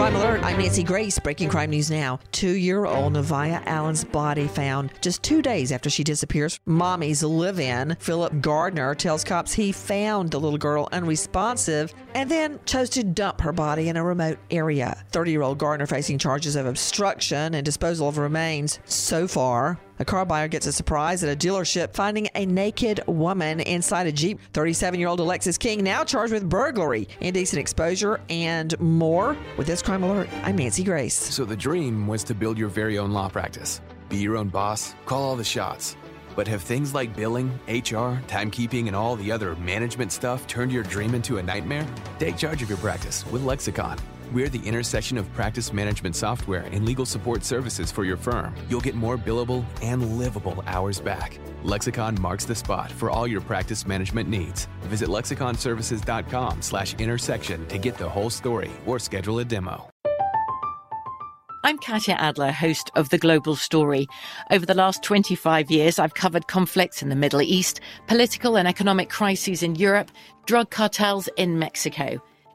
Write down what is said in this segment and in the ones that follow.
Crime Alert, I'm Nancy Grace. Breaking crime news now. Two year old Nevaeh Allen's body found just two days after she disappears. Mommy's live in, Philip Gardner, tells cops he found the little girl unresponsive and then chose to dump her body in a remote area. 30 year old Gardner facing charges of obstruction and disposal of remains so far. A car buyer gets a surprise at a dealership finding a naked woman inside a Jeep. 37 year old Alexis King now charged with burglary, indecent exposure, and more. With this crime alert, I'm Nancy Grace. So the dream was to build your very own law practice, be your own boss, call all the shots. But have things like billing, HR, timekeeping, and all the other management stuff turned your dream into a nightmare? Take charge of your practice with Lexicon. We're the intersection of practice management software and legal support services for your firm. You'll get more billable and livable hours back. Lexicon marks the spot for all your practice management needs. Visit lexiconservices.com slash intersection to get the whole story or schedule a demo. I'm Katya Adler, host of The Global Story. Over the last 25 years, I've covered conflicts in the Middle East, political and economic crises in Europe, drug cartels in Mexico.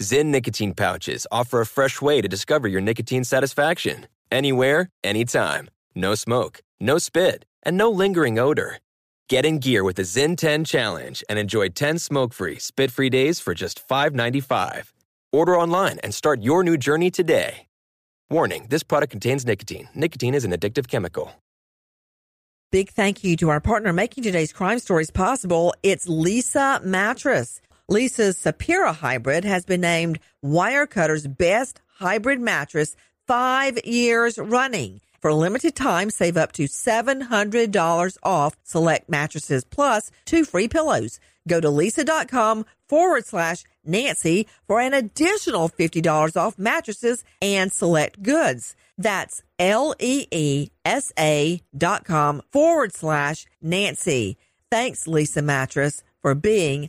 Zyn nicotine pouches offer a fresh way to discover your nicotine satisfaction. Anywhere, anytime. No smoke, no spit, and no lingering odor. Get in gear with the Zyn 10 Challenge and enjoy 10 smoke free, spit free days for just $5.95. Order online and start your new journey today. Warning this product contains nicotine. Nicotine is an addictive chemical. Big thank you to our partner making today's crime stories possible. It's Leesa Mattress. Leesa's Sapira Hybrid has been named Wirecutter's best hybrid mattress five years running. For a limited time, save up to $700 off select mattresses plus two free pillows. Go to leesa.com forward slash Nancy for an additional $50 off mattresses and select goods. That's L E E S A dot com forward slash Nancy. Thanks, Leesa Mattress, for being